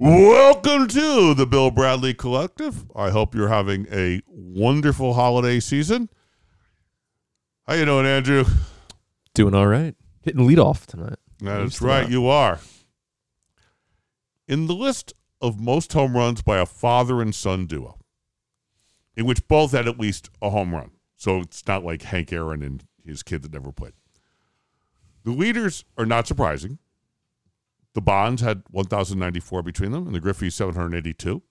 Welcome to the Bill Bradley Collective. I hope you're having a wonderful holiday season. How you doing, Andrew? Doing all right. Hitting lead off tonight. That's right, you are. In the list of most home runs by a father and son duo, in which both had at least a home run. So it's not like Hank Aaron and his kid that never played. The leaders are not surprising. The Bonds had 1,094 between them, and the Griffey 782.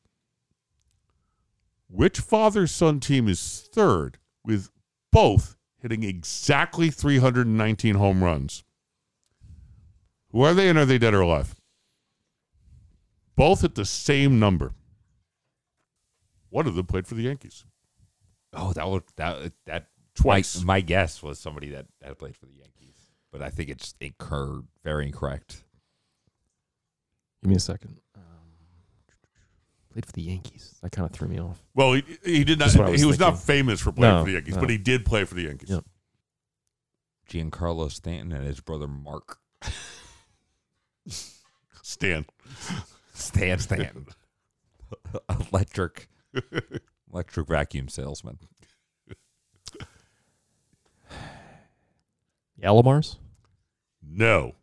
Which father son team is third with both hitting exactly 319 home runs? Who are they and are they dead or alive? Both at the same number. One of them played for the Yankees. Oh, that would that that Twice. My, my guess was somebody that had played for the Yankees, but I think it's incurred very incorrect. Give me a second. Um, played for the Yankees. That kind of threw me off. Well, he, he did not. Just what I was He was not famous for playing No, for the Yankees, no. but he did play for the Yankees. Yep. Giancarlo Stanton and his brother Mark Stan. Stan Stanton, electric electric vacuum salesman. Alomars? No.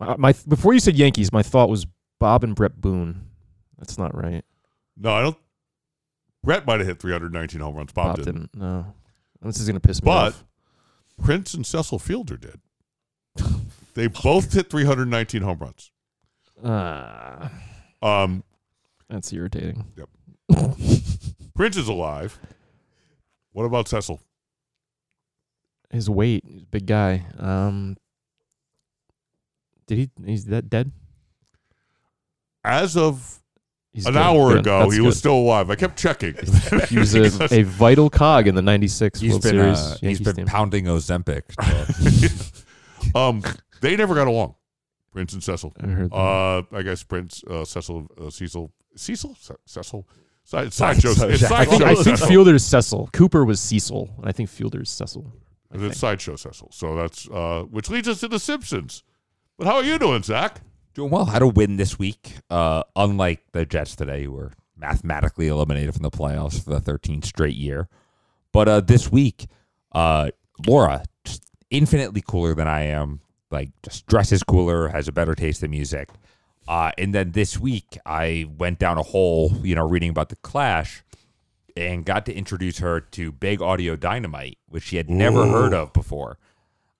My, my before you said Yankees, my thought was Bob and Bret Boone. That's not right. No, I don't. Bret might have hit 319 home runs. Bob, Bob, didn't. didn't. No. This is gonna piss me off. But off. Prince and Cecil Fielder did. They both hit 319 home runs. Ah, Um, that's irritating. Yep. Prince is alive. What about Cecil? His weight, he's a big guy. Um, did he? He's that dead? As of He's an good. hour Good. ago, That's he was good. still alive. I kept checking. He was a, a vital cog in the '96 He's World been Series. uh, he's Yankees been team. pounding Ozempic. so- um, they never got along. Prince and Cecil. I heard that. Uh, I guess Prince, uh, Cecil, uh, Cecil, Cecil, Ce- Cecil, Side, sideshow. Sideshow It's Jack. I think, I sideshow think Cecil. Fielder's Cecil. Cooper was Cecil, and I think Fielder's Cecil. I It's think. sideshow Cecil. So that's uh, which leads us to the Simpsons. But how are you doing, Zach? Doing well. Had a win this week. Uh, unlike the Jets today, who were mathematically eliminated from the playoffs for the 13th straight year. But uh, this week, uh, Laura, just infinitely cooler than I am. Like, just dresses cooler, has a better taste in music. Uh, and then this week, I went down a hole, you know, reading about the Clash, and got to introduce her to Big Audio Dynamite, which she had never Ooh. heard of before.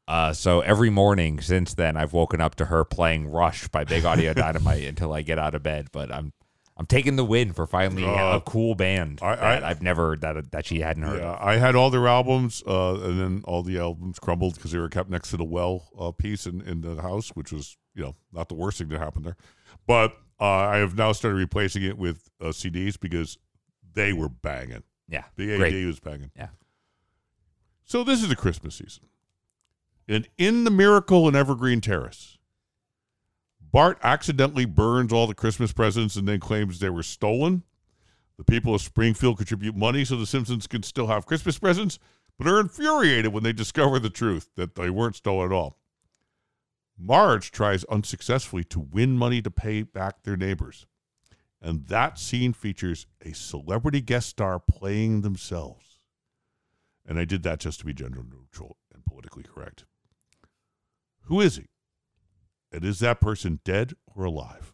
Uh, so every morning since then, I've woken up to her playing "Rush" by Big Audio Dynamite until I get out of bed. But I'm I'm taking the win for finally Uh, a cool band I- that I- I've never that that she hadn't heard Yeah, of. I had all their albums, uh, and then all the albums crumbled because they were kept next to the well uh, piece in, in the house, which was you know not the worst thing that happened there. But uh, I have now started replacing it with uh, CDs because they were banging. Yeah, The AD great. was banging. Yeah. So this is the Christmas season. And in the Miracle in Evergreen Terrace, Bart accidentally burns all the Christmas presents and then claims they were stolen. The people of Springfield contribute money so the Simpsons can still have Christmas presents, but are infuriated when they discover the truth that they weren't stolen at all. Marge tries unsuccessfully to win money to pay back their neighbors. And that scene features a celebrity guest star playing themselves. And I did that just to be gender neutral and politically correct. Who is he? And is that person dead or alive?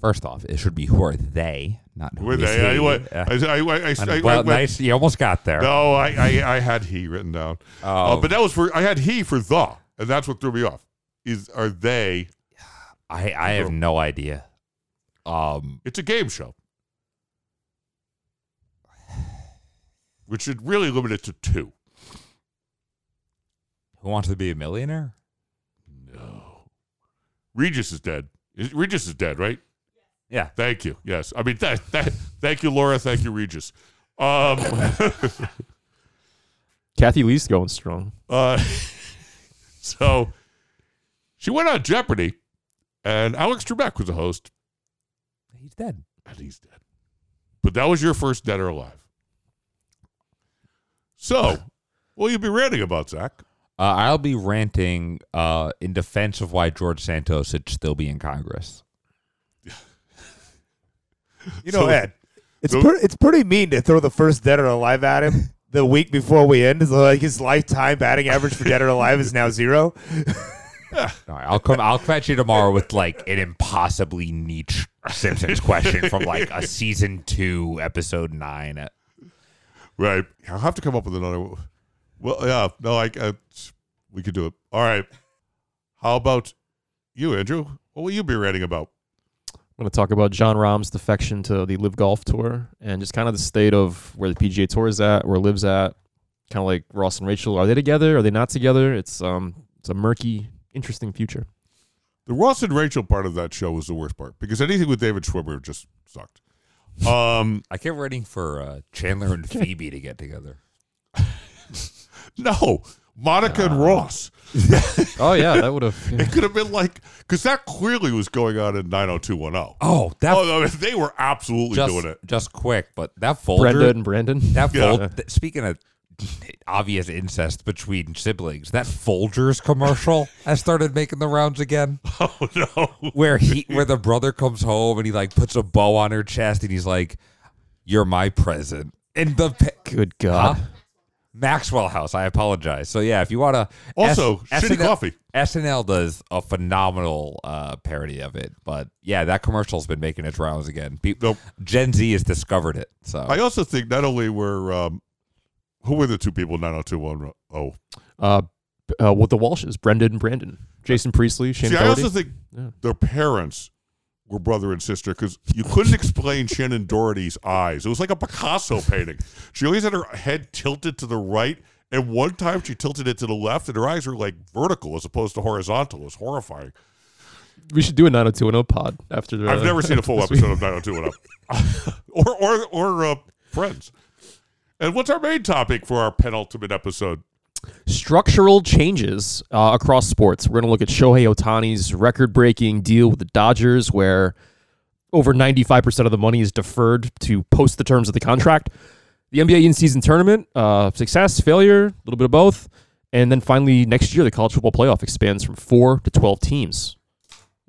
First off, it should be who are they, not who Who are they? I. I, I, I, I, And, I- well, nice. You almost got there. No, I, I, I had he written down. Oh, Uh, but that was for I had he for the, and that's what threw me off. Is are they? I I have no idea. Um, It's a game show, which should really limit it to two. Who wants to be a millionaire? No, Regis is dead. Is- Regis is dead, right? Yeah. Thank you. Yes, I mean that. that thank you, Laura. Thank you, Regis. Um, Kathie Lee's going strong. uh, so she went on Jeopardy, and Alex Trebek was the host, He's dead. and he's dead. But that was your first dead or alive. So, what will you be ranting about, Zach? Uh, I'll be ranting uh, in defense of why George Santos should still be in Congress. You know, So- Ed, it's so- pre- it's pretty mean to throw the first dead or alive at him the week before we end. It's like his lifetime batting average for dead or alive is now zero. All right, I'll come. I'll catch you tomorrow with like an impossibly niche Simpsons question from like a season two, episode nine. Right. I'll have to come up with another. Well, yeah. No, I, I we could do it. All right. How about you, Andrew? What will you be writing about? I'm going to talk about Jon Rahm's defection to the LIV Golf Tour and just kind of the state of where the PGA Tour is at, where LIV's at. Kind of like Ross and Rachel. Are they together? Are they not together? It's um, it's a murky, interesting future. The Ross and Rachel part of that show was the worst part because anything with David Schwimmer just sucked. Um, I kept waiting for uh, Chandler and Phoebe to get together. no, Monica and Ross. Oh yeah, that would have. It could have been like because that clearly was going on in 90210. Oh, that Oh, no, they were absolutely just doing it. just quick, but that folder. Brenda and Brandon. That Yeah. Fol- th- speaking of obvious incest between siblings, that Folgers commercial has started making the rounds again. Oh no. Where he, where the brother comes home and he like puts a bow on her chest and he's like, "You're my present." And the pe- Good God. Huh? Maxwell House. I apologize. So yeah, if you want to, Also, shitty coffee. SNL does a phenomenal uh, parody of it, but yeah, that commercial's been making its rounds again. Pe- Nope. Gen Z has discovered it. So I also think not only were um, who were the two people in 90210? Oh, Uh, b- uh, with the Walshes, Brendan and Brandon, Jason Priestley, Shane see, I also think Yeah. their parents were brother and sister because you couldn't explain Shannen Doherty's eyes. It was like a Picasso painting. She always had her head tilted to the right, and one time she tilted it to the left, and her eyes were like vertical as opposed to horizontal. It was horrifying. we should do a 90210 pod after the. I've never seen a full episode of 90210. or or or uh, Friends. And what's our main topic for our penultimate episode? Structural changes uh, across sports. We're going to look at Shohei Ohtani's record breaking deal with the Dodgers, where over 95% of the money is deferred to post the terms of the contract. The NBA in season tournament, uh, success, failure, a little bit of both. And then finally, next year, the college football playoff expands from four to 12 teams.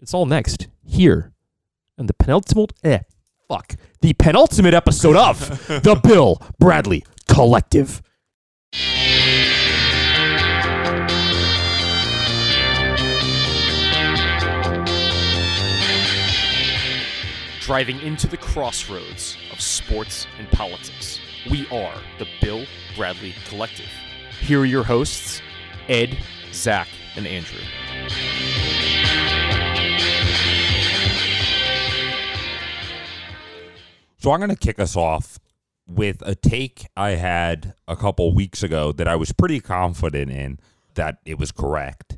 It's all next here. And the penultimate, eh, fuck, the penultimate episode of the Bill Bradley Collective. Driving into the crossroads of sports and politics. We are the Bill Bradley Collective. Here are your hosts, Ed, Zach, and Andrew. So I'm going to kick us off with a take I had a couple weeks ago that I was pretty confident in that it was correct.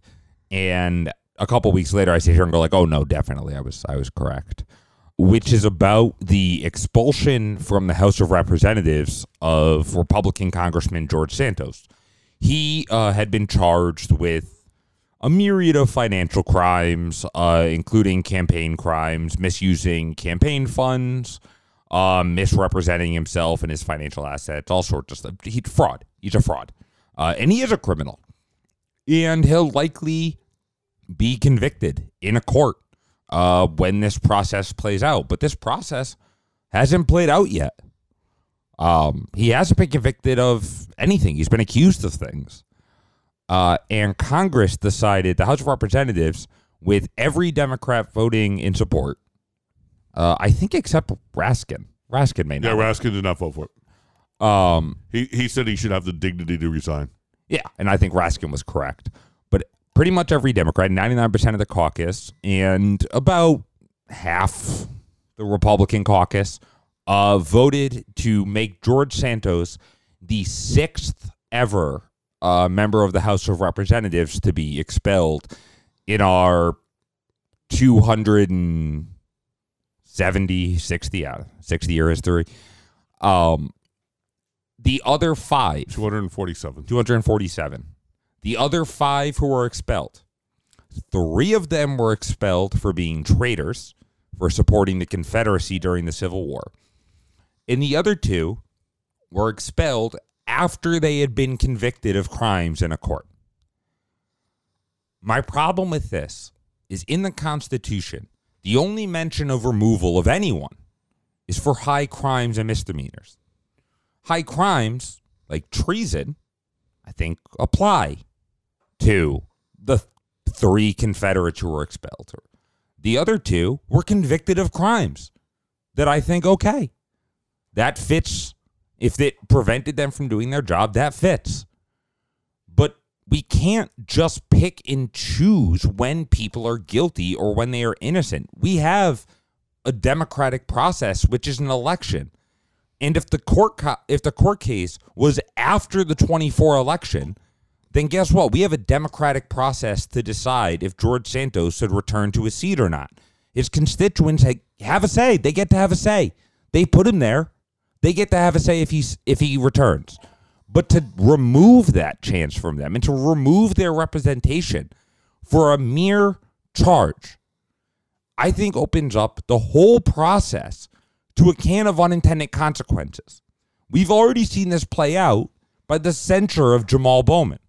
And a couple weeks later I sit here and go like, "Oh no, definitely I was I was correct." Which is about the expulsion from the House of Representatives of Republican Congressman George Santos. He uh, had been charged with a myriad of financial crimes, uh, including campaign crimes, misusing campaign funds, um, misrepresenting himself and his financial assets, all sorts of stuff. He's fraud. He's a fraud, uh, and he is a criminal, and he'll likely be convicted in a court uh, when this process plays out. But this process hasn't played out yet. Um, he hasn't been convicted of anything. He's been accused of things. Uh, and Congress decided, the House of Representatives, with every Democrat voting in support, uh, I think except Raskin. Raskin may not. Yeah. Raskin did not vote for it. um, He he said he should have the dignity to resign. yeah, and I think Raskin was correct. Pretty much every Democrat, 99% of the caucus, and about half the Republican caucus uh, voted to make George Santos the sixth ever uh, member of the House of Representatives to be expelled in our 270, 60, uh, 60 year history. Um, the other five 247. 247. The other five who were expelled, three of them were expelled for being traitors, for supporting the Confederacy during the Civil War. And the other two were expelled after they had been convicted of crimes in a court. My problem with this is in the Constitution, the only mention of removal of anyone is for high crimes and misdemeanors. High crimes, like treason, I think apply to the three Confederates who were expelled. The other two were convicted of crimes that I think, okay, that fits. If it prevented them from doing their job, that fits. But we can't just pick and choose when people are guilty or when they are innocent. We have a democratic process, which is an election. And if the court co- if the court case was after the 24 election, then guess what? We have a democratic process to decide if George Santos should return to his seat or not. His constituents have a say. They get to have a say. They put him there. They get to have a say if he's if he returns. But to remove that chance from them and to remove their representation for a mere charge, I think opens up the whole process to a can of unintended consequences. We've already seen this play out by the censure of Jamal Bowman,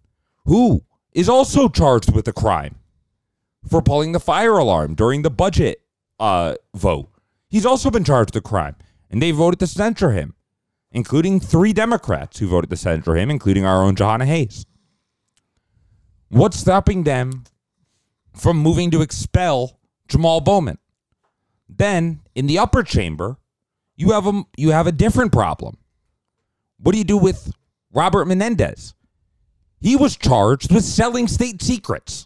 who is also charged with a crime for pulling the fire alarm during the budget uh, vote. He's also been charged with a crime, and they voted to censure him, including three Democrats who voted to censure him, including our own Jahana Hayes. What's stopping them from moving to expel Jamal Bowman? Then, in the upper chamber, you have a you have a different problem. What do you do with Robert Menendez? He was charged with selling state secrets.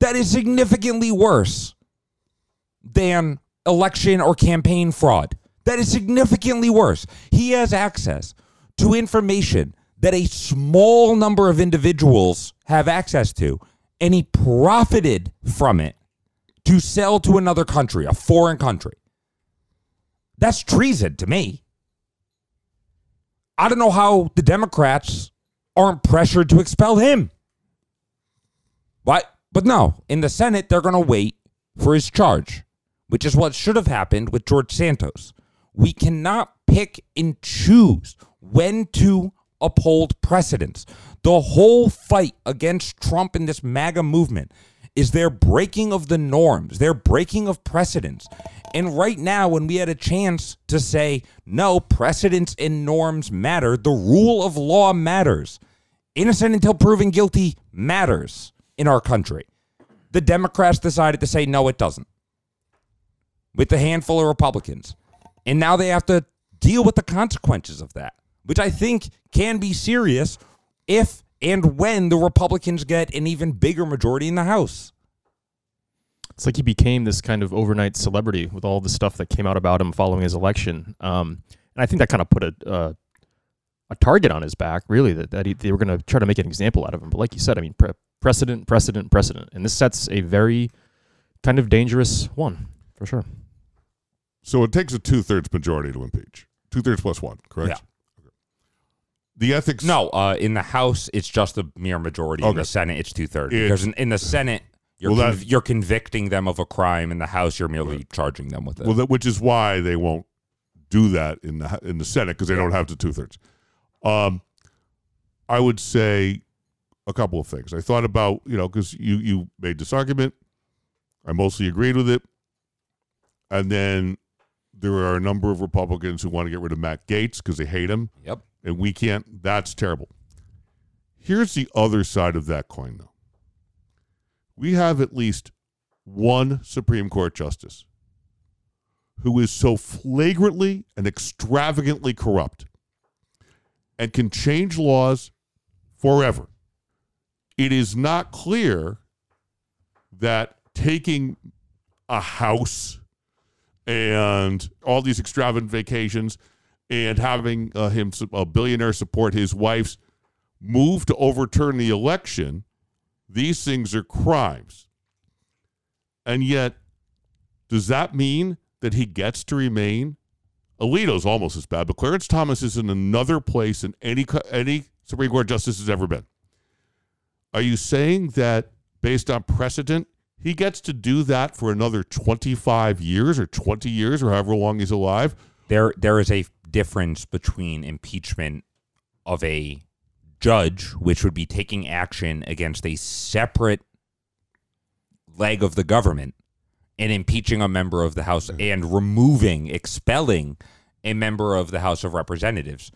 That is significantly worse than election or campaign fraud. That is significantly worse. He has access to information that a small number of individuals have access to, and he profited from it to sell to another country, a foreign country. That's treason to me. I don't know how the Democrats aren't pressured to expel him. But but no, in the Senate they're going to wait for his charge, which is what should have happened with George Santos. We cannot pick and choose when to uphold precedents. The whole fight against Trump and this MAGA movement is their breaking of the norms, their breaking of precedents. And right now, when we had a chance to say, no, precedents and norms matter, the rule of law matters, innocent until proven guilty matters in our country. The Democrats decided to say, no, it doesn't, with a handful of Republicans. And now they have to deal with the consequences of that, which I think can be serious if and when the Republicans get an even bigger majority in the House. It's like he became this kind of overnight celebrity with all the stuff that came out about him following his election. Um, and I think that kind of put a uh, a target on his back, really, that, that he, they were going to try to make an example out of him. But like you said, I mean, pre- precedent, precedent, precedent. And this sets a very kind of dangerous one, for sure. So it takes a two thirds majority to impeach. Two thirds plus one, correct? Yeah. The ethics. No, uh, in the House, it's just a mere majority. In the Senate, it's two thirds. It's- Because in, in the Senate, you're, Well, conv- you're convicting them of a crime. In the House, you're merely charging them with it. Well, that, which is why they won't do that in the in the Senate because they don't have the two thirds. Um, I would say a couple of things. I thought about you know because you you made this argument. I mostly agreed with it, and then there are a number of Republicans who want to get rid of Matt Gaetz because they hate him, yep. and we can't. That's terrible. Here's the other side of that coin, though. We have at least one Supreme Court justice who is so flagrantly and extravagantly corrupt and can change laws forever. It is not clear that taking a house and all these extravagant vacations and having uh, him a billionaire support his wife's move to overturn the election these things are crimes. And yet does that mean that he gets to remain? Alito's almost as bad but clarence thomas is in another place than any any supreme court justice has ever been. Are you saying that based on precedent he gets to do that for another 25 years or 20 years or however long he's alive? There, there is a difference between impeachment of a judge, which would be taking action against a separate leg of the government, and impeaching a member of the House mm. and removing, expelling a member of the House of Representatives.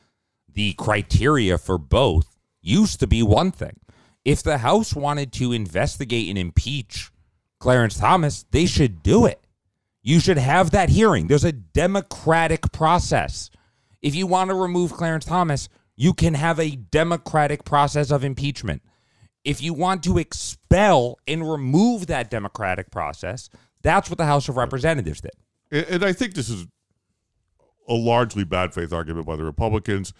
The criteria for both used to be one thing. If the House wanted to investigate and impeach Clarence Thomas, they should do it. You should have that hearing. There's a democratic process. If you want to remove Clarence Thomas, you can have a democratic process of impeachment. If you want to expel and remove that democratic process, that's what the House of Representatives did. And, and I think this is a largely bad faith argument by the Republicans.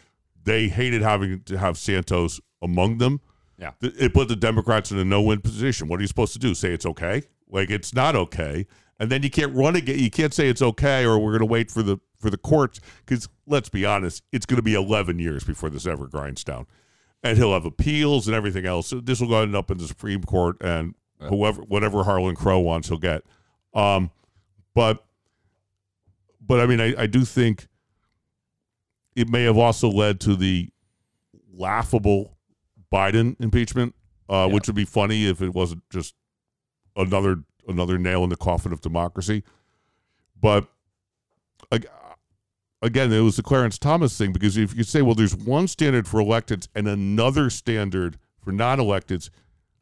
They hated having to have Santos among them. Yeah. It put the Democrats in a no-win position. What are you supposed to do? Say it's okay? Like it's not okay, and then you can't run again. You can't say it's okay, or we're going to wait for the for the courts because let's be honest, it's going to be 11 years before this ever grinds down, and he'll have appeals and everything else. So this will end up in the Supreme Court, and whoever whatever Harlan Crow wants, he'll get. Um, but but I mean, I, I do think it may have also led to the laughable Biden impeachment, uh, Yeah. which would be funny if it wasn't just another another nail in the coffin of democracy. But again, it was the Clarence Thomas thing because if you say, well, there's one standard for electeds and another standard for non-electeds,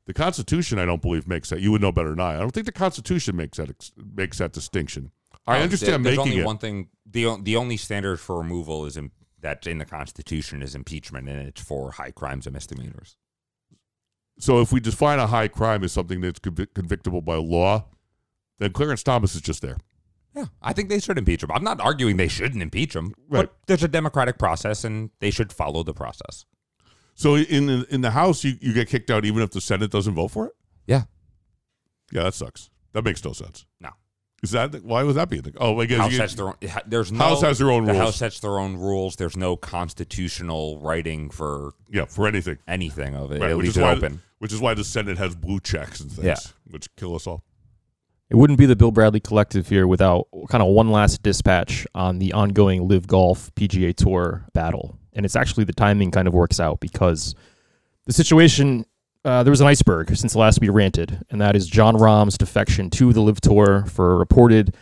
the Constitution, I don't believe, makes that. You would know better than I. I don't think the Constitution makes that makes that distinction. I understand there- there's making only it. one thing. The the only standard for removal is in, that's in the Constitution is impeachment, and it's for high crimes and misdemeanors. So if we define a high crime as something that's convic- convictable by law, then Clarence Thomas is just there. Yeah, I think they should impeach him. I'm not arguing they shouldn't impeach him, Right. but there's a democratic process, and they should follow the process. So in the, in the House, you, you get kicked out even if the Senate doesn't vote for it. Yeah. Yeah, that sucks. That makes no sense. No. Is that why would that be? a thing? Oh, I guess House you- has their own, there's no House has their own the rules. House sets their own rules. There's no constitutional writing for yeah for anything. anything of it. Right, it which leaves is it why open. Which is why the Senate has blue checks and things, Yeah. which kill us all. It wouldn't be the Bill Bradley Collective here without kind of one last dispatch on the ongoing LIV Golf PGA Tour battle. And it's actually the timing kind of works out because the situation uh, there was an iceberg since the last we ranted, and that is Jon Rahm's defection to the LIV Tour for a reported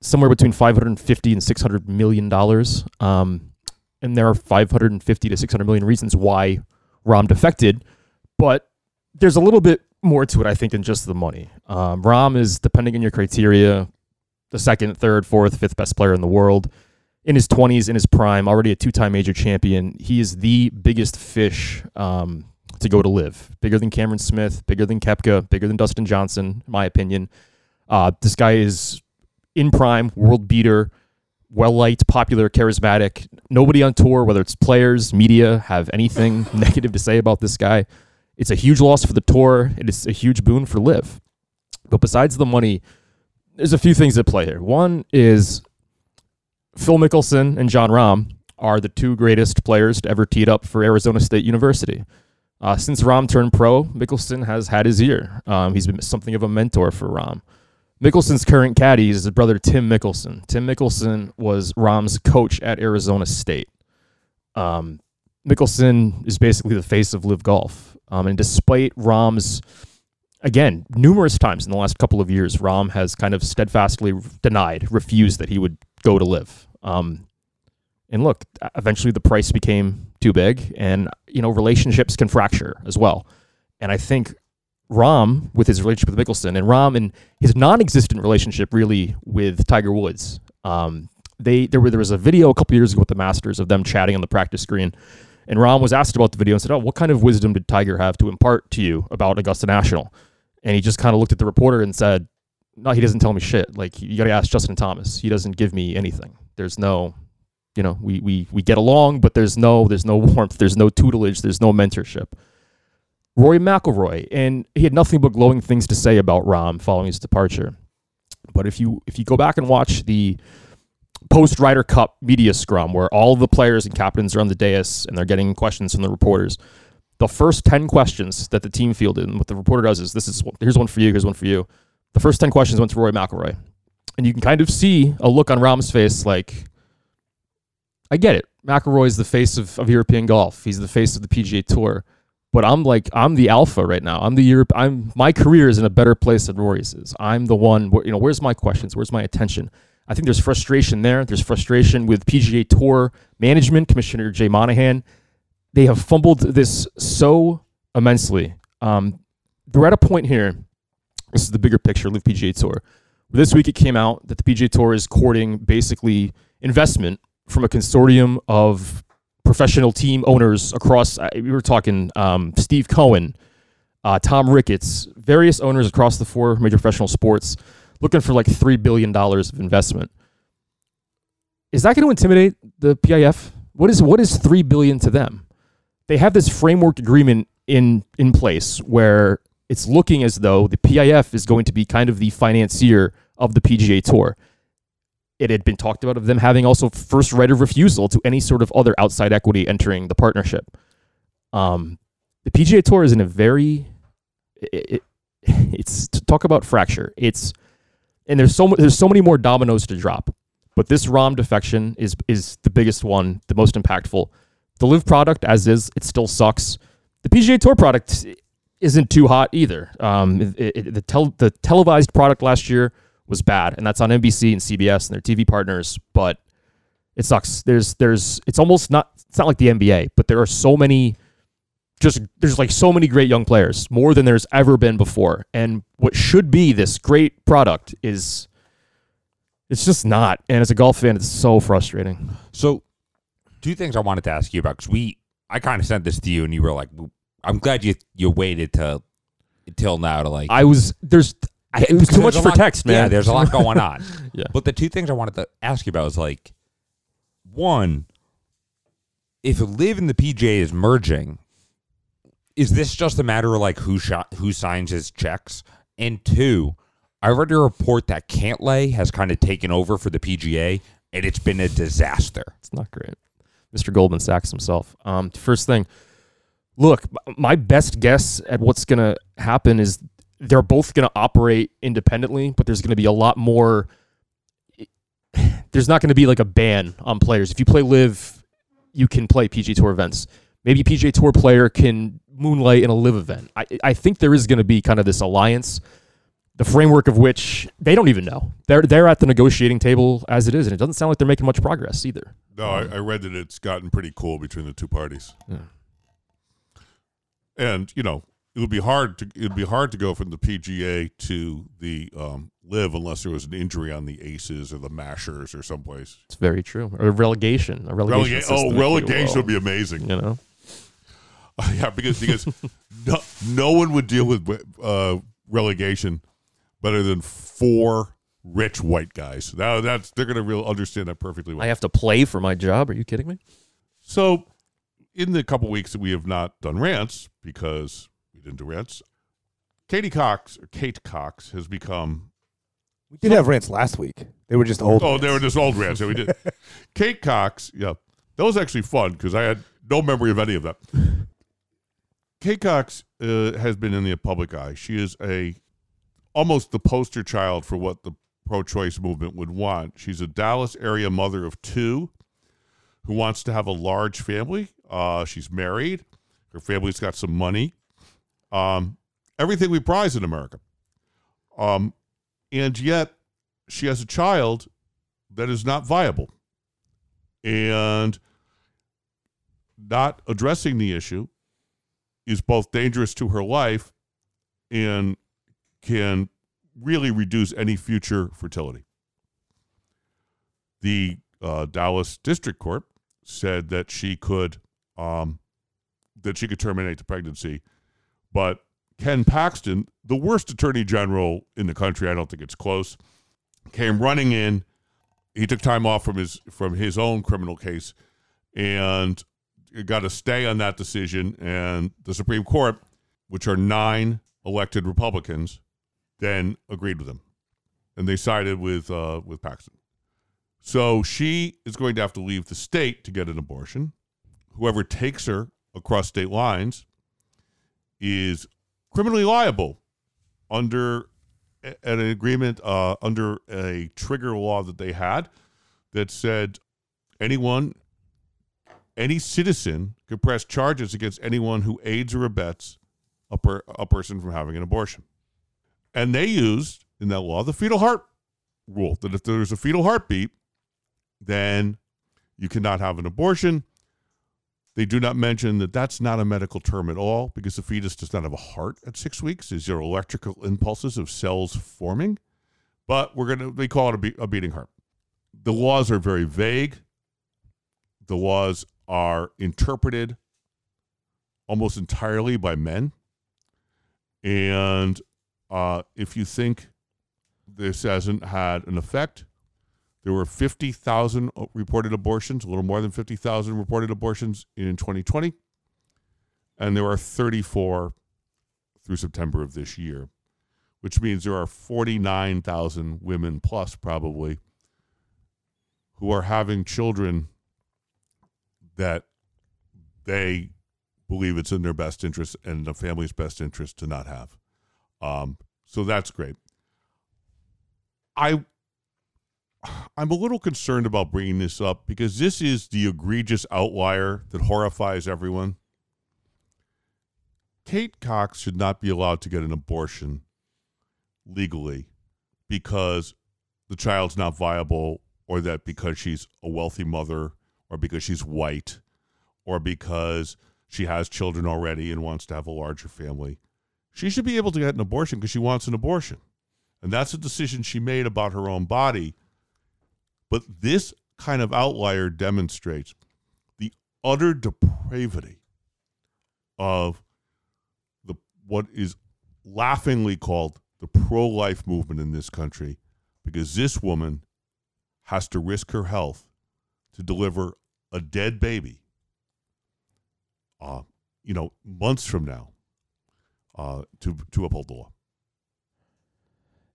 somewhere between 550 and 600 million dollars. Um, and there are 550 to 600 million reasons why Rahm defected, but there's a little bit more to it, I think, than just the money. Um, Rahm is, depending on your criteria, the second, third, fourth, fifth best player in the world. In his 20s, in his prime, already a two time major champion. He is the biggest fish um, to go to LIV. Bigger than Cameron Smith, bigger than Koepka, bigger than Dustin Johnson, in my opinion. Uh, this guy is in prime, world beater, well liked, popular, charismatic. Nobody on tour, whether it's players, media, have anything negative to say about this guy. It's a huge loss for the tour. It is a huge boon for LIV. But besides the money, there's a few things at play here. One is Phil Mickelson and Jon Rahm are the two greatest players to ever tee up for Arizona State University. Uh, since Rahm turned pro, Mickelson has had his ear. Um, he's been something of a mentor for Rahm. Mickelson's current caddy is his brother Tim Mickelson. Tim Mickelson was Rahm's coach at Arizona State. Um, Mickelson is basically the face of LIV Golf. Um, and despite Rahm's, again, numerous times in the last couple of years, Rahm has kind of steadfastly denied, refused that he would go to LIV. Um, and look, eventually the price became too big, and you know relationships can fracture as well. And I think Rahm, with his relationship with Mickelson, and Rom and his non-existent relationship really with Tiger Woods. Um, they there were there was a video a couple years ago with the Masters of them chatting on the practice screen, and Rahm was asked about the video and said, "Oh, what kind of wisdom did Tiger have to impart to you about Augusta National?" And he just kind of looked at the reporter and said, "No, he doesn't tell me shit. Like you got to ask Justin Thomas. He doesn't give me anything. There's no." You know, we, we we get along, but there's no there's no warmth, there's no tutelage, there's no mentorship. Rory McIlroy, and he had nothing but glowing things to say about Rahm following his departure. But if you if you go back and watch the post Ryder Cup media scrum, where all the players and captains are on the dais and they're getting questions from the reporters, the first ten questions that the team fielded, and what the reporter does is this is here's one for you, here's one for you. The first ten questions went to Rory McIlroy, and you can kind of see a look on Rahm's face like, I get it. McIlroy is the face of, of European golf. He's the face of the PGA Tour but I'm like I'm the alpha right now. I'm the Europe. I'm my career is in a better place than Rory's is. I'm the one. Where, you know, where's my questions? Where's my attention? I think there's frustration there. There's frustration with PGA Tour management, Commissioner Jay Monahan. They have fumbled this so immensely. Um, they're at a point here. This is the bigger picture. LIV PGA Tour. This week it came out that the PGA Tour is courting basically investment from a consortium of professional team owners across. We were talking um, Steve Cohen, uh, Tom Ricketts, various owners across the four major professional sports, looking for like three billion dollars of investment. Is that going to intimidate the PIF? What is what is three billion to them? They have this framework agreement in in place where it's looking as though the PIF is going to be kind of the financier of the PGA Tour. It had been talked about of them having also first right of refusal to any sort of other outside equity entering the partnership. Um, the PGA Tour is in a very it, it, it's to talk about fracture. It's and there's so there's so many more dominoes to drop, but this Rahm defection is is the biggest one, the most impactful. The LIV product as is, it still sucks. The PGA Tour product isn't too hot either. Um, it, it, the tel- the televised product last year was bad, and that's on NBC and CBS and their TV partners. But it sucks. There's there's it's almost not it's not like the NBA, but there are so many just there's like so many great young players, more than there's ever been before. And what should be this great product is it's just not. And as a golf fan, it's so frustrating. So, two things I wanted to ask you about because we, I kind of sent this to you, and you were like, "I'm glad you you waited to until now to like." I was there's I, it was too much for lot- text, man. Yeah, there's a lot going on. Yeah. But the two things I wanted to ask you about was like, one, if LIV in the PGA is merging, is this just a matter of like who shot, who signs his checks? And two, I read a report that Cantlay has kind of taken over for the PGA, and it's been a disaster. It's not great. Mr. Goldman Sachs himself. Um, first thing, look, my best guess at what's going to happen is they're both going to operate independently, but there's going to be a lot more. There's not going to be like a ban on players. If you play LIV, you can play PG Tour events. Maybe a PGA Tour player can moonlight in a LIV event. I, I think there is going to be kind of this alliance the framework of which they don't even know. They're they're at the negotiating table as it is, and it doesn't sound like they're making much progress either. No, I, I read that it's gotten pretty cool between the two parties. Yeah. And you know, it would be hard to it would be hard to go from the PGA to the um, LIV unless there was an injury on the Aces or the Mashers or someplace. It's very true. Or relegation. A relegation. Relega- oh, relegation would be amazing. You know, yeah, because because no, no one would deal with uh, relegation better than four rich white guys. Now that's they're going to real understand that perfectly well. I have to play for my job. Are you kidding me? So, in the couple weeks that we have not done rants because we didn't do rants, Katie Cox or Kate Cox has become. We did have rants last week. They were just old. Oh, rants. they were just old rants that we did. Kate Cox, yeah, that was actually fun because I had no memory of any of that. Kate Cox uh, has been in the public eye. She is a almost the poster child for what the pro-choice movement would want. She's a Dallas area mother of two who wants to have a large family. Uh, she's married. Her family's got some money. Um, everything we prize in America. Um, and yet she has a child that is not viable. And not addressing the issue is both dangerous to her life and can really reduce any future fertility. The uh, Dallas District Court said that she could um, that she could terminate the pregnancy, but Ken Paxton, the worst attorney general in the country, I don't think it's close, came running in. He took time off from his from his own criminal case and got a stay on that decision. And the Supreme Court, which are nine elected Republicans, then agreed with him, and they sided with uh, with Paxton. So she is going to have to leave the state to get an abortion. Whoever takes her across state lines is criminally liable under an agreement uh, under a trigger law that they had that said anyone any citizen could press charges against anyone who aids or abets a, per, a person from having an abortion. And they used in that law the fetal heart rule that if there's a fetal heartbeat, then you cannot have an abortion. They do not mention that that's not a medical term at all because the fetus does not have a heart at six weeks. These are electrical impulses of cells forming, but we're gonna they call it a, be- a beating heart. The laws are very vague. The laws are interpreted almost entirely by men, and uh, if you think this hasn't had an effect, there were 50,000 reported abortions, a little more than 50,000 reported abortions in 2020. And there are 34 through September of this year, which means there are 49,000 women plus probably who are having children that they believe it's in their best interest and the family's best interest to not have. Um, so that's great. I I'm a little concerned about bringing this up because this is the egregious outlier that horrifies everyone. Kate Cox should not be allowed to get an abortion legally because the child's not viable, or that because she's a wealthy mother, or because she's white, or because she has children already and wants to have a larger family. She should be able to get an abortion because she wants an abortion. And that's a decision she made about her own body but this kind of outlier demonstrates the utter depravity of the what is laughingly called the pro-life movement in this country because this woman has to risk her health to deliver a dead baby uh, you know months from now uh, to to uphold the law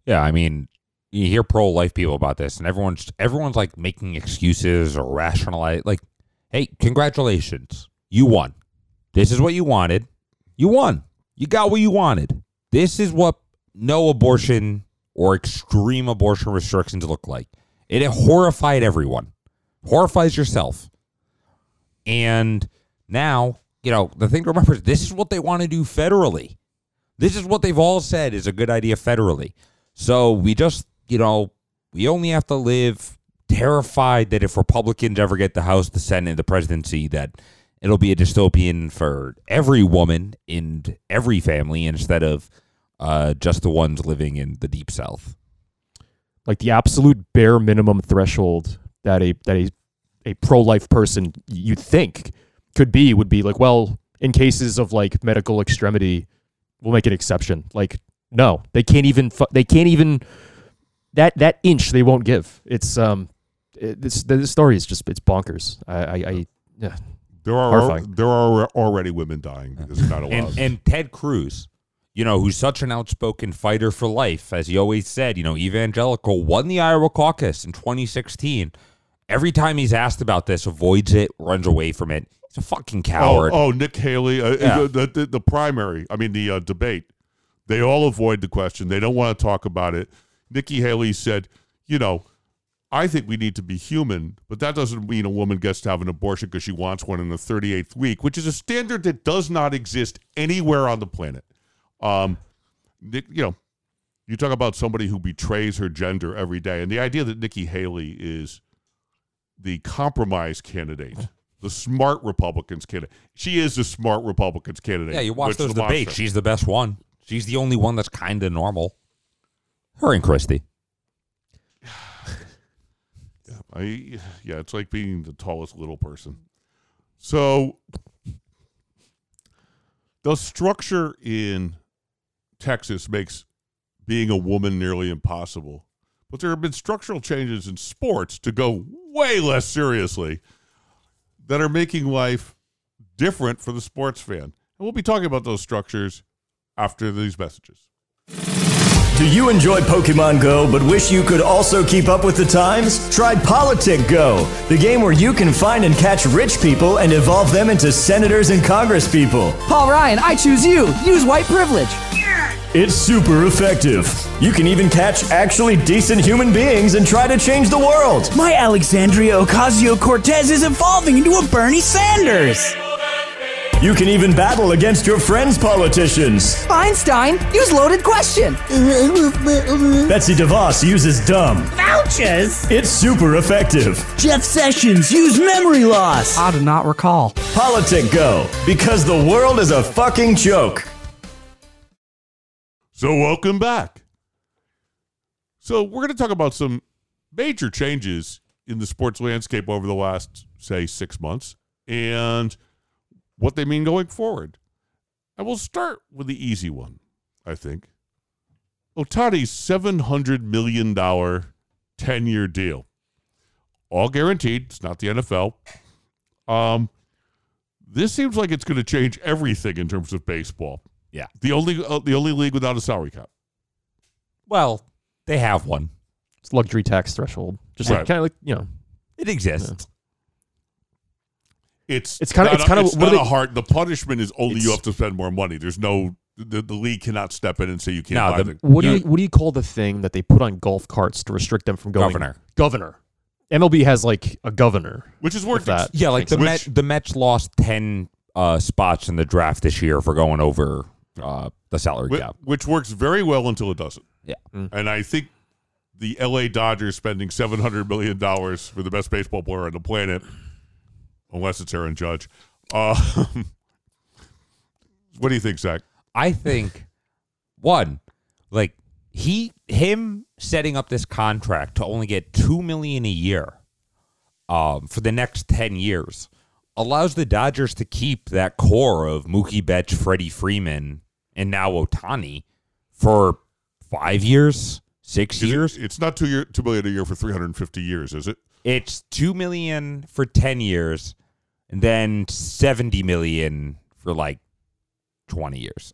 Yeah, I mean, you hear pro life people about this, and everyone's everyone's like making excuses or rationalize. Like, hey, congratulations, you won. This is what you wanted. You won. You got what you wanted. This is what no abortion or extreme abortion restrictions look like. It horrified everyone. Horrifies yourself. And now, you know, the thing to remember is this is what they want to do federally. This is what they've all said is a good idea federally. So we just, you know, we only have to live terrified that if Republicans ever get the House, the Senate, the presidency, that it'll be a dystopian for every woman in every family instead of uh, just the ones living in the deep south. like the absolute bare minimum threshold that a that a a pro life person you think could be would be like, well, in cases of like medical extremity, we'll make an exception. Like, no, they can't even. fu- They can't even that that inch they won't give. It's um, it, this the story is just it's bonkers. I I, I yeah. there are Horrifying. there are already women dying because they're not allowed and and Ted Cruz, you know, who's such an outspoken fighter for life, as he always said, you know, evangelical, won the Iowa caucus in 2016. Every time he's asked about this, avoids it, runs away from it. He's a fucking coward. Oh, oh Nick Haley, uh, Yeah. the, the, the primary, I mean, the uh, debate, they all avoid the question. They don't want to talk about it. Nikki Haley said, you know, I think we need to be human, but that doesn't mean a woman gets to have an abortion because she wants one in the 38th week, which is a standard that does not exist anywhere on the planet. Um, Nick, you know, you talk about somebody who betrays her gender every day, and the idea that Nikki Haley is the compromise candidate, the smart Republicans candidate. She is the smart Republicans candidate. yeah, you watch those is a monster. debates. She's the best one. She's the only one that's kind of normal. Her and Christie. I yeah, it's like being the tallest little person. So the structure in Texas makes being a woman nearly impossible. But there have been structural changes in sports to go way less seriously that are making life different for the sports fan. And we'll be talking about those structures after these messages. Do you enjoy Pokemon Go but wish you could also keep up with the times? Try Politic Go, the game where you can find and catch rich people and evolve them into senators and congresspeople. Paul Ryan, I choose you. Use white privilege. It's super effective. You can even catch actually decent human beings and try to change the world. My Alexandria Ocasio Cortez is evolving into a Bernie Sanders. You can even battle against your friends' politicians. Einstein, use loaded question. Betsy DeVos uses dumb. Vouchers. It's super effective. Jeff Sessions, use memory loss. I do not recall. Politic Go, because the world is a fucking joke. So, welcome back. So, we're going to talk about some major changes in the sports landscape over the last, say, six months and what they mean going forward. I will start with the easy one, I think. Ohtani's $700 million 10 year deal. All guaranteed. It's not the NFL. Um, this seems like it's going to change everything in terms of baseball. Yeah. The only uh, the only league without a salary cap. Well, they have one. It's luxury tax threshold. Just Right. like kind of like you know. It exists. It's It's kinda- not it's a- kinda- it's what not do a they- hard. The punishment is only you It's- have to spend more money. There's no the, the league cannot step in and say you can't No, buy the- the, What do you what do you call the thing that they put on golf carts to restrict them from going? Governor. Governor. MLB has like a governor. which is worth that. Yeah, like the Which- Met, the Mets lost ten uh, spots in the draft this year for going over uh, the salary Whi- cap. which works very well until it doesn't. Yeah. And I think the LA Dodgers spending seven hundred million dollars for the best baseball player on the planet, unless it's Aaron Judge. Uh, what do you think, Zach? I think one, like he him setting up this contract to only get two million a year um, for the next ten years allows the Dodgers to keep that core of Mookie Betts, Freddie Freeman, and now Ohtani for five years, six Is it- years. it's not two year two million a year for three hundred and fifty years, is it? It's two million for ten years, and then seventy million for like twenty years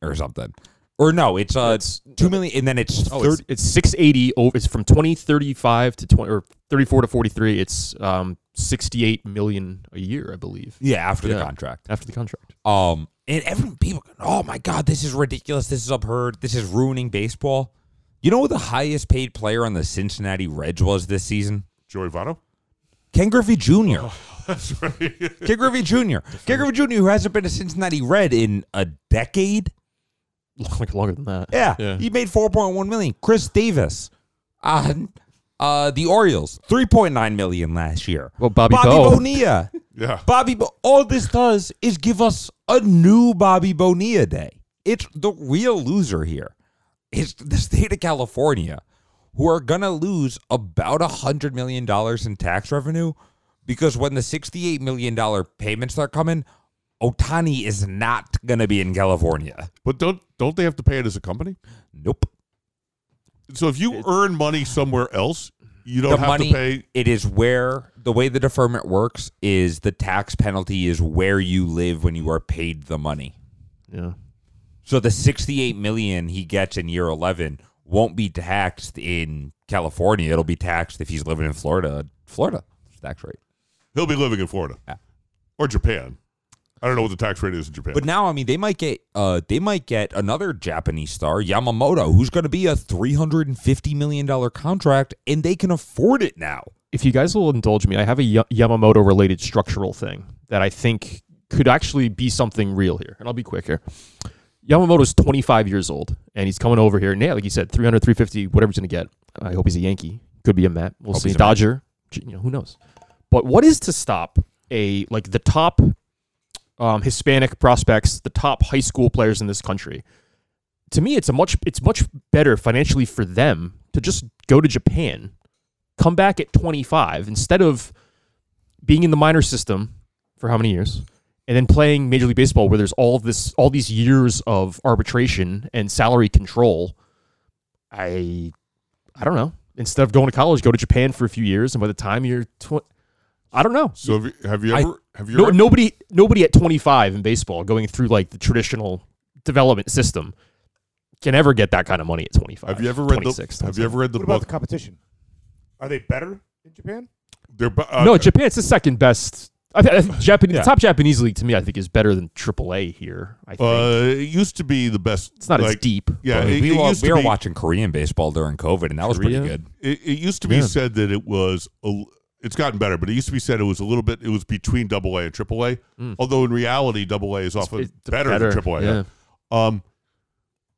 or something. Or no, it's uh It's- two million, and then it's Oh, third. it's, it's 680 over. It's from 2035 to 20 or 34 to 43. It's um 68 million a year, I believe, yeah, after the contract. after the contract. Um, and everyone people, go, oh my god, this is ridiculous. This is absurd. This is ruining baseball. You know who the highest paid player on the Cincinnati Reds was this season? Joey Votto? Ken Griffey Jr. That's right. Ken Griffey Jr. Ken Griffey Jr. who hasn't been a Cincinnati Red in a decade. Like longer than that. Yeah, Yeah. he made four point one million. Chris Davis, uh, uh, the Orioles three point nine million last year. Well, Bobby, Bobby Bo. Bonilla, yeah. Bobby. Bo- all this does is give us a new Bobby Bonilla day. It's the real loser here. It's the state of California, who are gonna lose about a hundred million dollars in tax revenue because when the sixty-eight million dollar payments start coming, Ohtani is not gonna be in California. But don't don't they have to pay it as a company? Nope. So if you earn money somewhere else, you don't the have money to pay. it is where the way the deferment works is the tax penalty is where you live when you are paid the money. Yeah. So the 68 million he gets in year 11 won't be taxed in California. It'll be taxed if he's living in Florida. Florida tax rate. He'll be living in Florida Yeah. or Japan. I don't know what the tax rate is in Japan. But now I mean they might get uh they might get another Japanese star, Yamamoto, who's going to be a 350 million dollar contract and they can afford it now. If you guys will indulge me, I have a Yamamoto related structural thing that I think could actually be something real here. And I'll be quick here. Yamamoto's 25 years old and he's coming over here. And yeah, like you said, 300, 350, whatever he's going to get. I hope he's a Yankee. Could be a Met. We'll Hope see. he's Met. Dodger. You know, who knows? But what is to stop a like the top um, Hispanic prospects, the top high school players in this country? To me, it's a much it's much better financially for them to just go to Japan, come back at 25 instead of being in the minor system for how many years, and then playing Major League Baseball where there's all this all these years of arbitration and salary control. I I don't know. Instead of going to college, go to Japan for a few years, and by the time you're tw- I don't know. so have you, have you I- ever have you No, ever, nobody nobody at 25 in baseball going through like the traditional development system can ever get that kind of money at 25. have you ever read the have you ever read the What about the competition? Are they better in Japan? They're bu- uh, no, Japan's the second best I, I think Japanese, Yeah. the top Japanese league to me, I think, is better than AAA here. I think Uh, it used to be the best. it's not as deep. Yeah, it, we it were, used we to were be, watching Korean baseball during COVID, and that was pretty good. It, it used to be Yeah. said that it was. A, it's gotten better, but it used to be said it was a little bit. It was between Double A and Triple A. Mm. Although in reality, Double A is often it's better, than Triple A. Yeah. Um,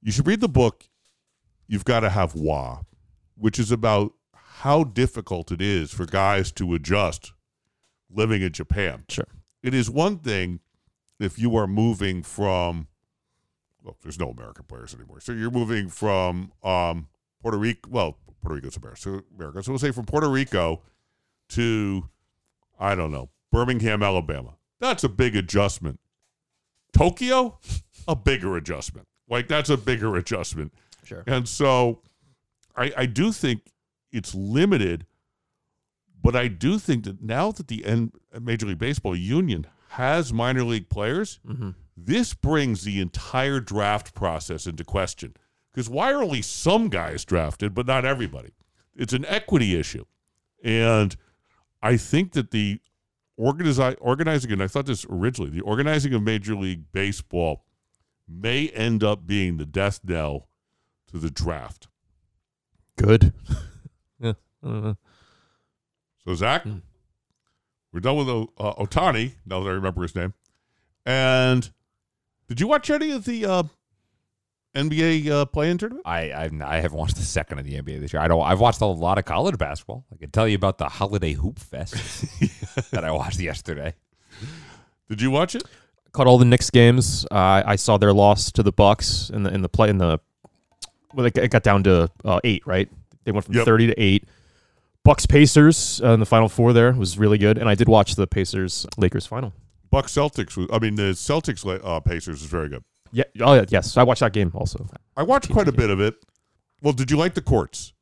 you should read the book. You've got to have Wa, which is about how difficult it is for guys to adjust living in Japan. Sure. It is one thing if you are moving from. Well, there's no American players anymore, so you're moving from um, Puerto Rico. Well, Puerto Rico's America, so America. So we'll say from Puerto Rico to I don't know Birmingham, Alabama. That's a big adjustment. Tokyo, a bigger adjustment. Like that's a bigger adjustment. Sure. And so I, I do think it's limited, but I do think that now that the N, Major League Baseball union has minor league players, Mm-hmm. this brings the entire draft process into question. Because why are only some guys drafted, but not everybody? It's an equity issue. And I think that the organizi- organizing, and I thought this originally, the organizing of Major League Baseball may end up being the death knell to the draft. Good. yeah. So, Zach, Hmm. we're done with uh, Ohtani, now that I remember his name. And did you watch any of the uh, NBA uh, play-in tournament? I, I I haven't watched a second of the NBA this year. I don't. I've watched a lot of college basketball. I can tell you about the holiday hoop fest that I watched yesterday. Did you watch it? caught all the Knicks games. Uh, I saw their loss to the Bucks in the in the play in the. Well, it got- down to uh, eight, right? They went from Yep. thirty to eight. Bucks Pacers uh, in the final four there was really good, and I did watch the Pacers Lakers final. Bucks Celtics. Was, I mean, the Celtics uh, Pacers is very good. Yeah. Oh yeah. Yes, I watched that game also. I watched quite a bit of it. Well, did you like the courts?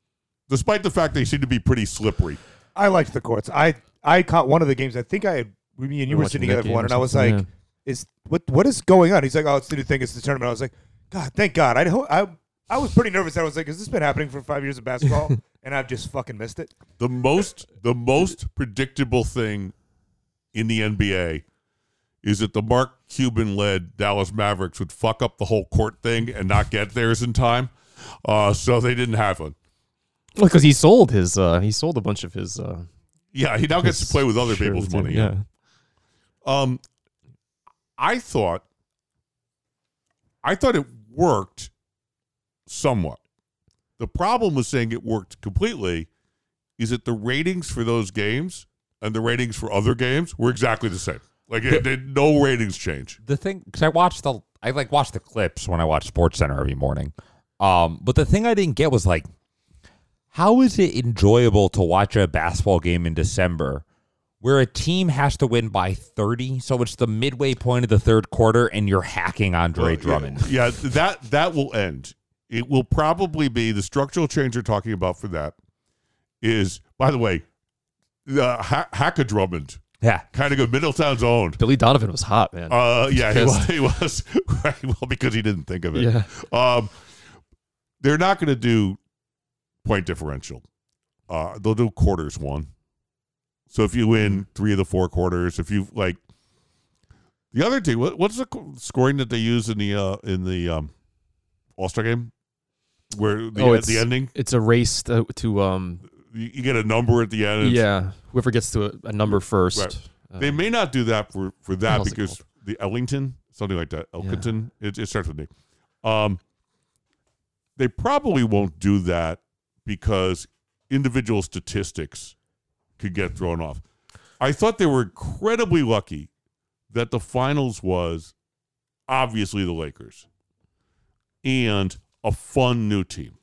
Despite the fact they seem to be pretty slippery. I liked the courts. I I caught one of the games. I think I had me and you were Watching sitting that together for game one, or and I was something, like, "Is what what is going on?" He's like, "Oh, it's the new thing. It's the tournament." I was like, "God, thank God." I ho- I I was pretty nervous. I was like, "Has this been happening for five years of basketball?" and I've just fucking missed it. The most the most predictable thing in the NBA is that the Mark Cuban led Dallas Mavericks would fuck up the whole court thing and not get theirs in time. Uh, so they didn't have one. Well, because he sold his, uh, he sold a bunch of his. Uh, Yeah, he now gets to play with other people's money. Yeah. Um, I thought, I thought it worked somewhat. The problem with saying it worked completely is that the ratings for those games and the ratings for other games were exactly the same. Like it, it- no ratings change. The thing, because I watched the, I like watched the clips when I watch Sports Center every morning. Um, but the thing I didn't get was like, how is it enjoyable to watch a basketball game in December where a team has to win by 30? So it's the midway point of the third quarter and you're hacking Andre Well, Drummond. Yeah, yeah, that that will end. It will probably be the structural change you're talking about for that is, by the way, uh, ha- Hacka Drummond, Yeah. kind of good. Middletown's owned. Billy Donovan was hot, man. Uh, yeah, he was, he was right. Well, because he didn't think of it. yeah. Um, they're not going to do point differential. Uh, they'll do quarters one. So if you win three of the four quarters, if you like, the other thing, what, what's the scoring that they use in the uh, in the um, All Star game, where the Oh, it's- the ending It's a race to, to um. You, get a number at the end. Yeah. Whoever gets to a, a number first. Right. uh, They may not do that for for that because the Ellington, something like that, Elkington, it, it starts with me. Um, they probably won't do that because individual statistics could get thrown off. I thought they were incredibly lucky that the finals was obviously the Lakers and a fun new team.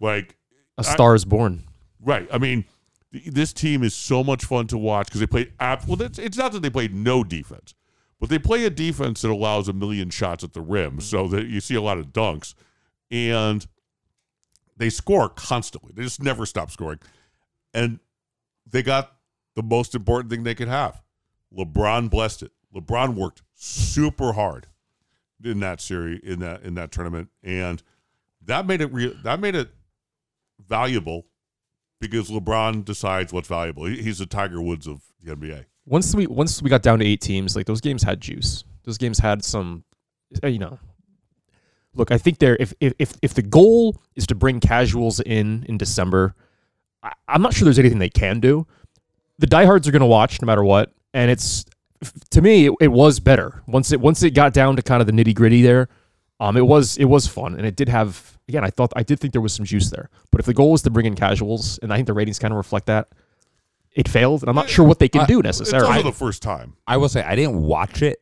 Like a star is born. Right. I mean, th- this team is so much fun to watch because they play. Ab- well, it's, it's not that they played no defense, but they play a defense that allows a million shots at the rim, mm-hmm. so that you see a lot of dunks, and they score constantly. They just never stop scoring, and they got the most important thing they could have. LeBron blessed it. LeBron worked super hard in that series in that in that tournament, and that made it real. That made it valuable because LeBron decides what's valuable. He's the Tiger Woods of the NBA. once we once we got down to eight teams, like those games had juice. Those games had some, uh, you know. Look, I think there. If if if, if the goal is to bring casuals in in December, I, I'm not sure there's anything they can do. The diehards are going to watch no matter what, and it's to me it, it was better once it once it got down to kind of the nitty gritty there. Um, it was it was fun, and it did have again. I thought I did think there was some juice there, but if the goal was to bring in casuals, and I think the ratings kind of reflect that, it failed, and I'm not sure what they can I- do It's necessarily. also the first time. I will say I didn't watch it,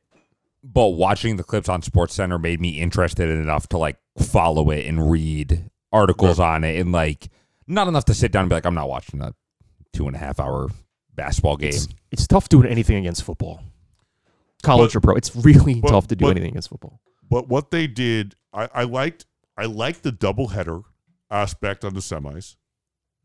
but watching the clips on Sports Center made me interested enough to like follow it and read articles on it, and like not enough to sit down and be like, I'm not watching a two and a half hour basketball game. it's, it's tough doing anything against football, college But- or pro. It's really but- tough to do but- anything against football. But what they did, I, I liked. I like the doubleheader aspect on the semis.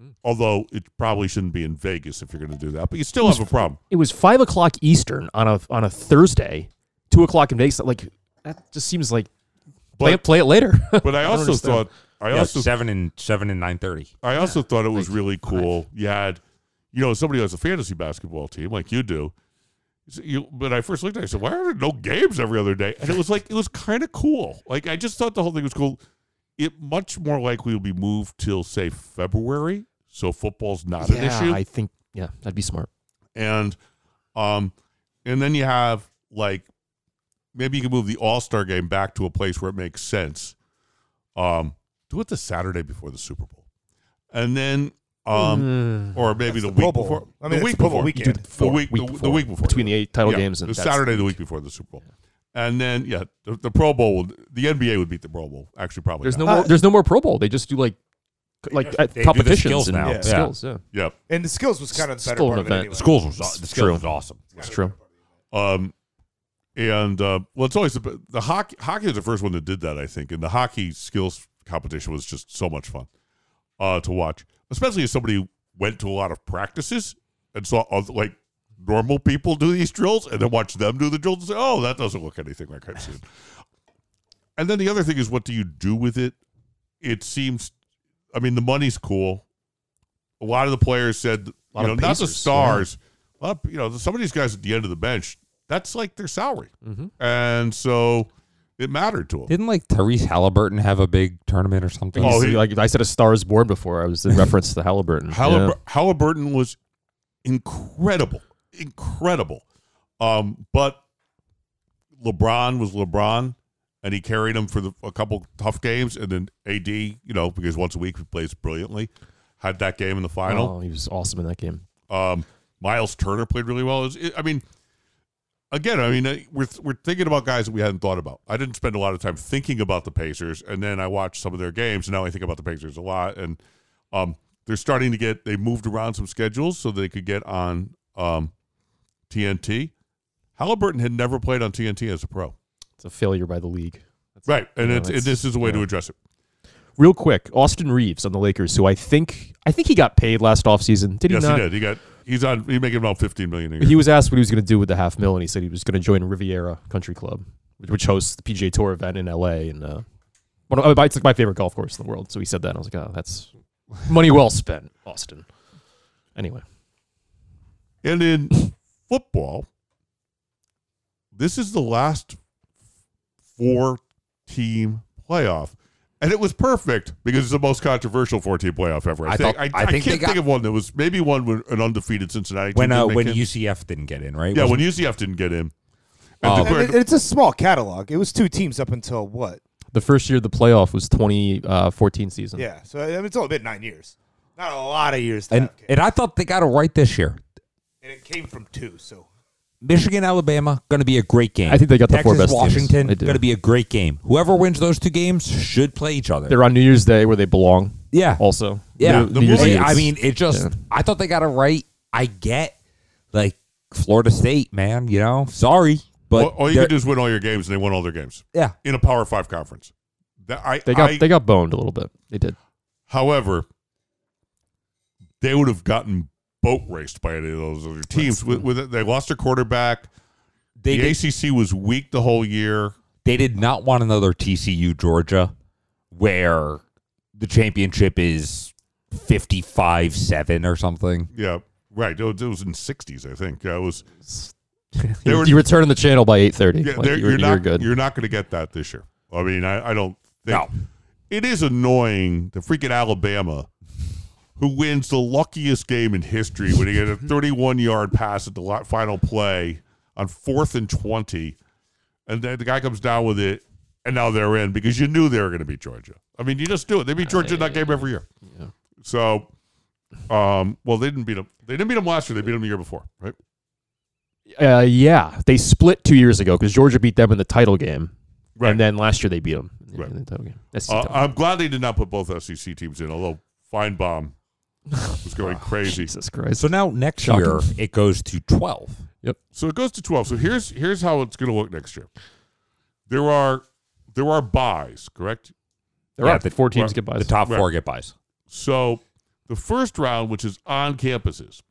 Hmm. Although it probably shouldn't be in Vegas if you're going to do that, but you still have a problem. It was five o'clock Eastern on a on a Thursday, two o'clock in Vegas. Like that just seems like play But- it play it later. But I don't also thought I Yeah, also seven and seven and nine thirty. I also thought it was really cool. You had, you know, somebody who has a fantasy basketball team like you do. So You, but I first looked at it, I said, why are there no games every other day? And it was like, it was kind of cool. Like, I just thought the whole thing was cool. It much more likely will be moved till, say, February. So football's not an yeah, issue. I think yeah, that'd be smart. and, um, and then you have like, maybe you can move the All Star game back to a place where it makes sense. Um, do it the Saturday before the Super Bowl. And then, um, or maybe the, the week before. I mean, the week before. weekend. The week, the, the week before. between the eight title Yeah, games and the Saturday, the week. week before the Super Bowl, and then yeah, the, the Pro Bowl. Would, the NBA would beat the Pro Bowl. Actually, probably. There's no not. more. There's no more Pro Bowl. They just do like like uh, they do the competitions skills and now. yeah. Yeah. skills. Yeah, Yep. And the skills was kind of the better Still part of it event. anyway. The schools was the skills true. was awesome. it's true. Um, and uh, well, it's always the, the hockey. Hockey was the first one that did that, I think, and the hockey skills competition was just so much fun uh, to watch, especially as somebody went to a lot of practices and saw other, like normal people do these drills, and then watch them do the drills and say, "Oh, that doesn't look anything like I've seen." And then the other thing is, what do you do with it? It seems, I mean, the money's cool. A lot of the players said, you know, of not the stars. A lot of, you know, some of these guys at the end of the bench, that's like their salary, Mhm. and so it mattered to them. Didn't like Tyrese Haliburton have a big tournament or something? Oh, he- like I said, a Star is Born before. I was in reference to Haliburton. Hallibur- Yeah. Haliburton was incredible, incredible. Um, but LeBron was LeBron, and he carried him for the, a couple tough games, and then AD, you know, because once a week he plays brilliantly, had that game in the final. Oh, he was awesome in that game. Um, Miles Turner played really well. It was- it- I mean, again, I mean, uh, we're we're thinking about guys that we hadn't thought about. I didn't spend a lot of time thinking about the Pacers, and then I watched some of their games, and now I think about the Pacers a lot. And um, they're starting to get they moved around some schedules so they could get on um, TNT. Haliburton had never played on TNT as a pro, It's a failure by the league. That's- right? And Yeah, it's, and it's- this is a way to address it. Real quick, Austin Reaves on the Lakers, who I think I think he got paid last offseason. Did he yes, not? he did. He got he's on. He's making about fifteen million a year. He was asked what he was going to do with the half mil, and he said he was going to join Riviera Country Club, which, hosts the PGA Tour event in LA. And uh, one of, it's like my favorite golf course in the world. So he said that, and I was like, oh, that's money well spent, Austin. Anyway, And in football, this is the last four team playoff. And it was perfect because it's the most controversial four team playoff ever. I, I think. thought- I, I I think they can't got- think of one that was maybe one with an undefeated Cincinnati team. when uh, when it. UCF didn't get in, right? yeah, when UCF didn't get in. Oh. And the- And it- it's a small catalog. It was two teams up until what? the first year of the playoff was 2014 season. Yeah. So I mean, it's only been nine years. Not a lot of years. To and have, and I thought they got it right this year. And it came from two. So Michigan, Alabama, going to be a great game. I think they got the Texas, four best teams. Washington, They do. going to be a great game. Whoever wins those two games should play each other. They're on New Year's Day where they belong. yeah, Also, yeah. New- the New Year's movie- Eve, I mean, it just. yeah. I thought they got it right. I get like Florida State, man. You know, sorry, but all, all you they're- can do is win all your games, and they won all their games yeah. in a Power Five conference. That, I, they got I- they got boned a little bit. They did. However, they would have gotten boat raced by any of those other teams. With, with they lost their quarterback. They the did, ACC was weak the whole year. they did not want another TCU Georgia, where the championship is fifty-five seven or something. Yeah, Right. It was, it was in '60s, I think. Yeah, it was. They You, were- you return the channel by eight thirty. Yeah, like, they're- you're, you're you're not. good. You're not going to get that this year. I mean, I, I don't think. No. It is annoying. The freaking Alabama, who wins the luckiest game in history when he get a 31 yard pass at the final play on fourth and 20, and then the guy comes down with it, and now they're in because you knew they were going to beat Georgia. I mean, you just do it. They beat Georgia in that game every year. Yeah. So, um, well, they didn't beat them. They didn't beat them last year. They beat them the year before, right? Uh, yeah, they split two years ago because Georgia beat them in the title game, Right. and then last year they beat them in Right. the title game. Uh, title. I'm glad they did not put both SEC teams in, although Finebaum was going oh, crazy. Jesus Christ! So now next Shocking. year it goes to 12. Yep. So it goes to 12. So here's here's how it's going to look next year. There are there are buys, correct? there Yeah, are the- four teams well, get by. The top Right. four get buys. So the first round, which is on campuses,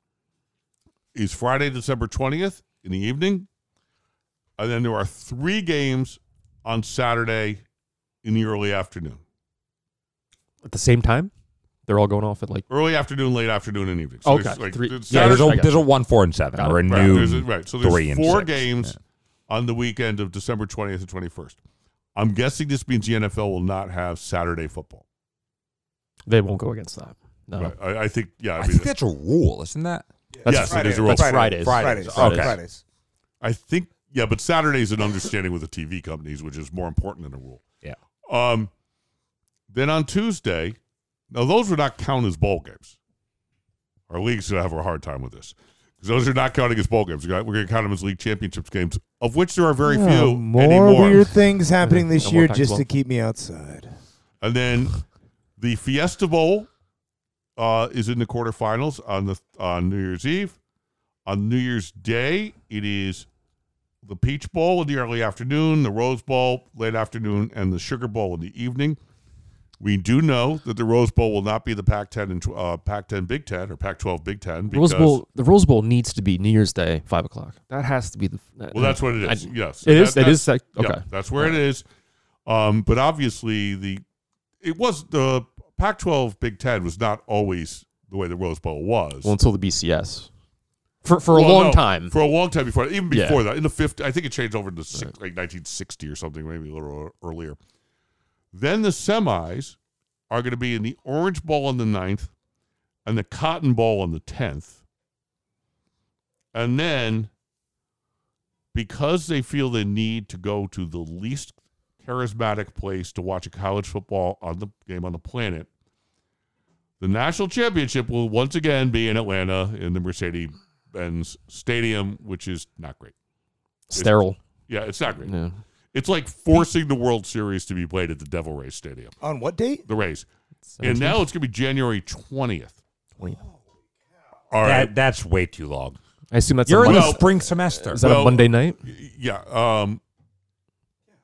is Friday, December 20th in the evening. And then there are three games on Saturday in the early afternoon. at the same time. They're all going off at like Early afternoon, late afternoon, and evening. So Okay. there's like Three- there's Yeah, there's Saturday- I a got there's a one, four, and seven, or a. Right, new there's a- right. So there's three and four six. games on the weekend of December 20th and 21st. I'm guessing this means the NFL will not have Saturday football. they won't go against that. No, Right. I, I think, yeah. I, I mean, think that's a rule, isn't that? That's yes, it Friday. is a rule. That's Fridays. Fridays. Fridays. Fridays. Okay. I think, yeah, but Saturday's an understanding with the TV companies, which is more important than a rule. Yeah. Um, then on Tuesday, now those would not count as bowl games. Our league's going to have a hard time with this because those are not counting as bowl games. We're going to count them as league championships games, of which there are very Oh, few more anymore. weird things happening this year Pac-12. just to keep me outside. And then the Fiesta Bowl uh, is in the quarterfinals on the on New Year's Eve. On New Year's Day, it is the Peach Bowl in the early afternoon, the Rose Bowl late afternoon, and the Sugar Bowl in the evening. We do know that the Rose Bowl will not be the Pac-10 and uh, Pac-10 Big Ten or Pac-12 Big Ten. Rose Bowl. The Rose Bowl needs to be New Year's Day, five o'clock. That has to be the. Well, that's what it is. I- yes, It is. That- It is. sec- yeah, Okay. that's where it is. Um, but obviously, the it was the Pac-12 Big Ten was not always the way the Rose Bowl was. Well, until the BCS. For for a Well, long no, time. for a long time before, even Yeah. before that, in the 50, I think it changed over to six, like 1960 or something, maybe a little earlier. Then the semis are going to be in the Orange Bowl on the 9th and the Cotton Bowl on the 10th. And then, because they feel the need to go to the least charismatic place to watch a college football on the game on the planet, the national championship will once again be in Atlanta in the Mercedes Benz Stadium, which is not great. Sterile. Yeah, it's not great. Yeah. It's like forcing the World Series to be played at the Devil Rays Stadium. On what date? The Rays. And now it's going to be January 20th. 20. All right. That, that's way too long. I assume that's You're a in Monday, the spring semester. Is that Well, a Monday night? Yeah. Um,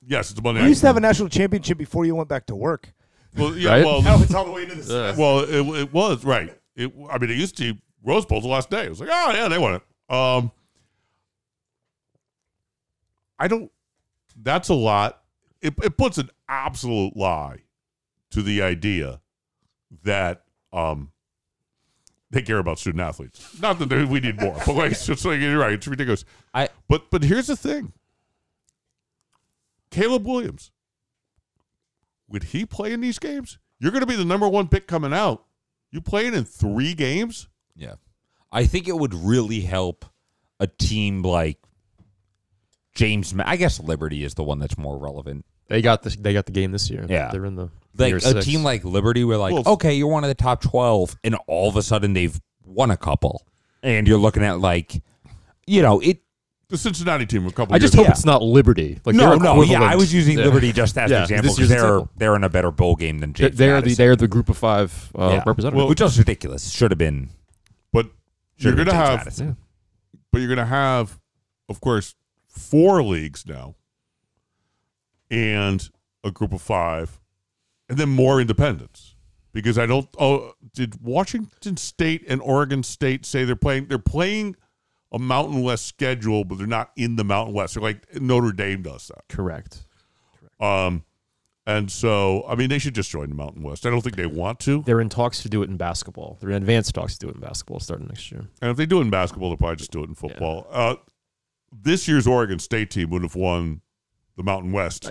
yes, it's a Monday You night. used to have a national championship before you went back to work. Well, yeah, Right? well, Now it's all the way into the semester. well, it, it was right. It, I mean, it used to be Rose Bowl's the last day. It was like, oh yeah, they won it. Um, I don't. That's a lot. It, it puts an absolute lie to the idea that um they care about student athletes. Not that they- we need more, but like, it's like you're right. It's ridiculous. I But but here's the thing. Caleb Williams. Would he play in these games? You're going to be the number one pick coming out. You playing in three games? yeah, I think it would really help a team like James. Ma- I guess Liberty is the one that's more relevant. They got the they got the game this year. Yeah. They're in the Like year a six. team like Liberty, where like, Well, okay, you're one of the top twelve, and all of a sudden they've won a couple, and you're looking at like, you know, it. The Cincinnati team a couple. I just hope ago. it's not Liberty. Like no, no, yeah. I was using Yeah. Liberty just as Yeah, an example this because they're example. they're in a better bowl game than They- James. They're the they're the group of five uh, Yeah. representatives. which is ridiculous. Should have been. but you're going to James have, Madison. but you're going to have, of course, four leagues now, and a group of five, and then more independents. Because I don't. Oh, did Washington State and Oregon State say they're playing? They're playing a Mountain West schedule, but they're not in the Mountain West. They're like Notre Dame does that. Correct. Um, And so, I mean, they should just join the Mountain West. I don't think they want to. They're in talks to do it in basketball. They're in advanced talks to do it in basketball starting next year. And if they do it in basketball, they'll probably just do it in football. Uh, this year's Oregon State team would have won the Mountain West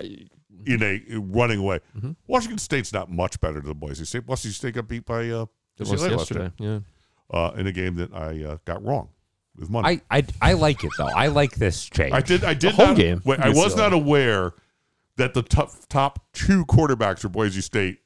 in a running away. Mhm. Washington State's not much better than Boise State. Boise State got beat by uh, It was UCLA yesterday. Yeah. uh, in a game that I uh, got wrong with money. I, I I like it though. I like this change. I did. I did home not, game. Wait, I was not aware that the top top two quarterbacks for Boise State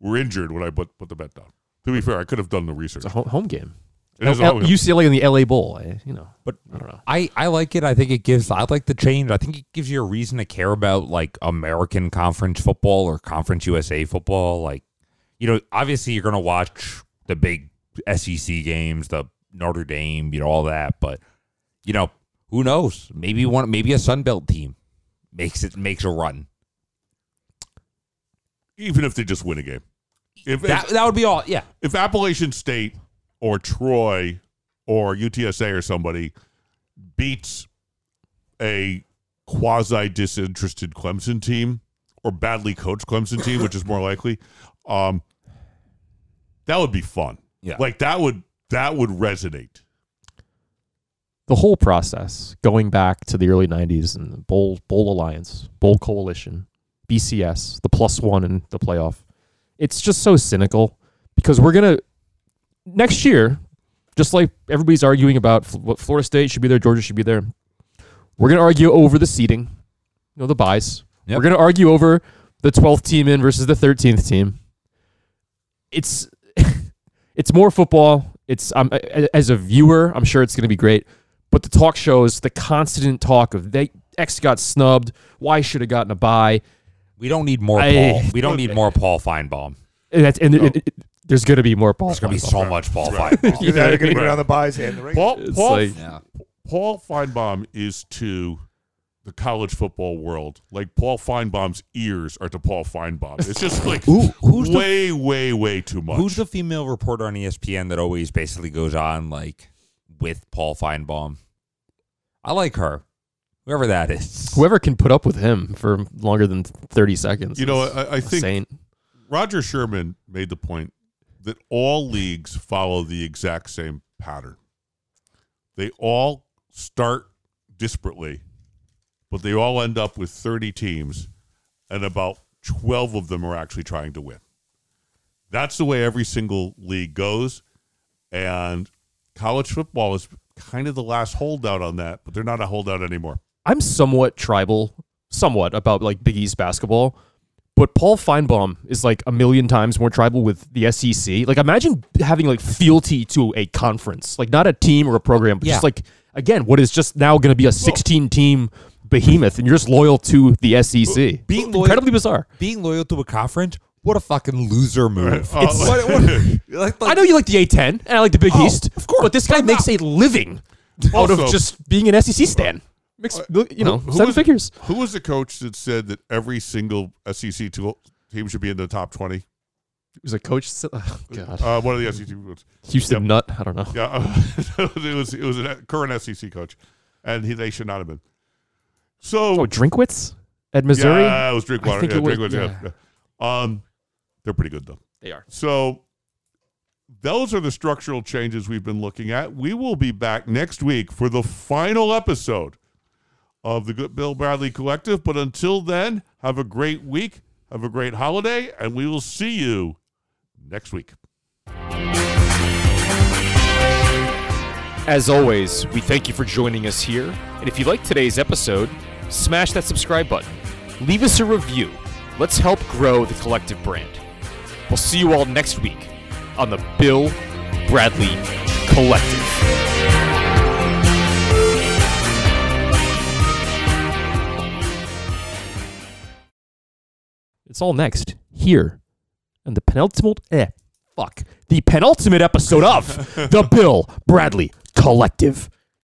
were injured when I put put the bet down. To be fair, I could have done the research. It's a home, home game. It is a L- home. UCLA in the LA Bowl. I, you know, But I don't know. I, I like it. I think it gives. I like the change. I think it gives you a reason to care about like American Conference football or Conference USA football. Like, you know, obviously you're gonna watch the big SEC games, the Notre Dame, you know, all that. But you know, who knows? Maybe one, maybe a Sun Belt team makes it makes a run. Even if they just win a game, if That if, that would be all. Yeah, if Appalachian State or Troy or UTSA or somebody beats a quasi disinterested Clemson team or badly coached Clemson team, which is more likely, um, that would be fun. Yeah. like that would that would resonate. the whole process going back to the early 90s and the bowl bowl alliance bowl coalition bcs the plus one in the playoff it's just so cynical because we're gonna next year just like everybody's arguing about what florida state should be there georgia should be there we're gonna argue over the seating you know the buys Yep. we're gonna argue over the 12th team in versus the 13th team it's it's more football. It's um, as a viewer, I'm sure it's going to be great. But the talk shows, the constant talk of they X got snubbed. Why should have gotten a buy? we don't need more I- Paul. We don't need more Paul Finebaum. And, that's, and it- it- there's going to be more Paul. There's gonna be Finebaum. so much Paul Right. Finebaum. Either that or going to Right. get on the buys and the regular. Paul It's Paul, like- Yeah. Paul Finebaum is to the college football world like Paul Finebaum's ears are to Paul Finebaum. It's just like who's the- way, way, way too much. Who's the female reporter on ESPN that always basically goes on like with Paul Finebaum? I like her, whoever that is. Whoever can put up with him for longer than 30 seconds. you know? is I, I a think saint. Rodger Sherman made the point that all leagues follow the exact same pattern. They all start disparately, but they all end up with 30 teams, and about 12 of them are actually trying to win. That's the way every single league goes. And college football is kind of the last holdout on that, but they're not a holdout anymore. I'm somewhat tribal, somewhat about like Big East basketball, but Paul Finebaum is like a million times more tribal with the SEC. Like imagine having like fealty to a conference, like not a team or a program, but just like again, what is just now going to be a 16 team behemoth, and you're just loyal to the SEC. Being loyal- incredibly bizarre. Being loyal to a conference, what a fucking loser move. Uh, It's what, what, like, I know you like the A10 and I like the Big Oh, East, of course, but this guy makes not- a living out of just being an SEC stan. Makes you know Who- who seven was- figures. Who was the coach that said that every single SEC to- team should be in the top 20? He was a coach. Oh, God, Uh, one of the SEC coaches. Houston Yep. Nutt. I don't know. Yeah, uh, it was it was a current SEC coach, and he, they should not have been. So Oh, Drinkwitz at Missouri. yeah, it was Drinkwater. I think yeah, it was- Drinkwitz, yeah. yeah. Um, they're pretty good though. They are. So those are the structural changes we've been looking at. We will be back next week for the final episode of the Good Bill Bradley Collective. But until then, have a great week, have a great holiday, and we will see you next week. As always, we thank you for joining us here. And if you like today's episode, smash that subscribe button. Leave us a review. Let's help grow the collective brand. We'll see you all next week on the Bill Bradley Collective. It's all next here and the penultimate eh fuck the penultimate episode of the Bill Bradley Collective.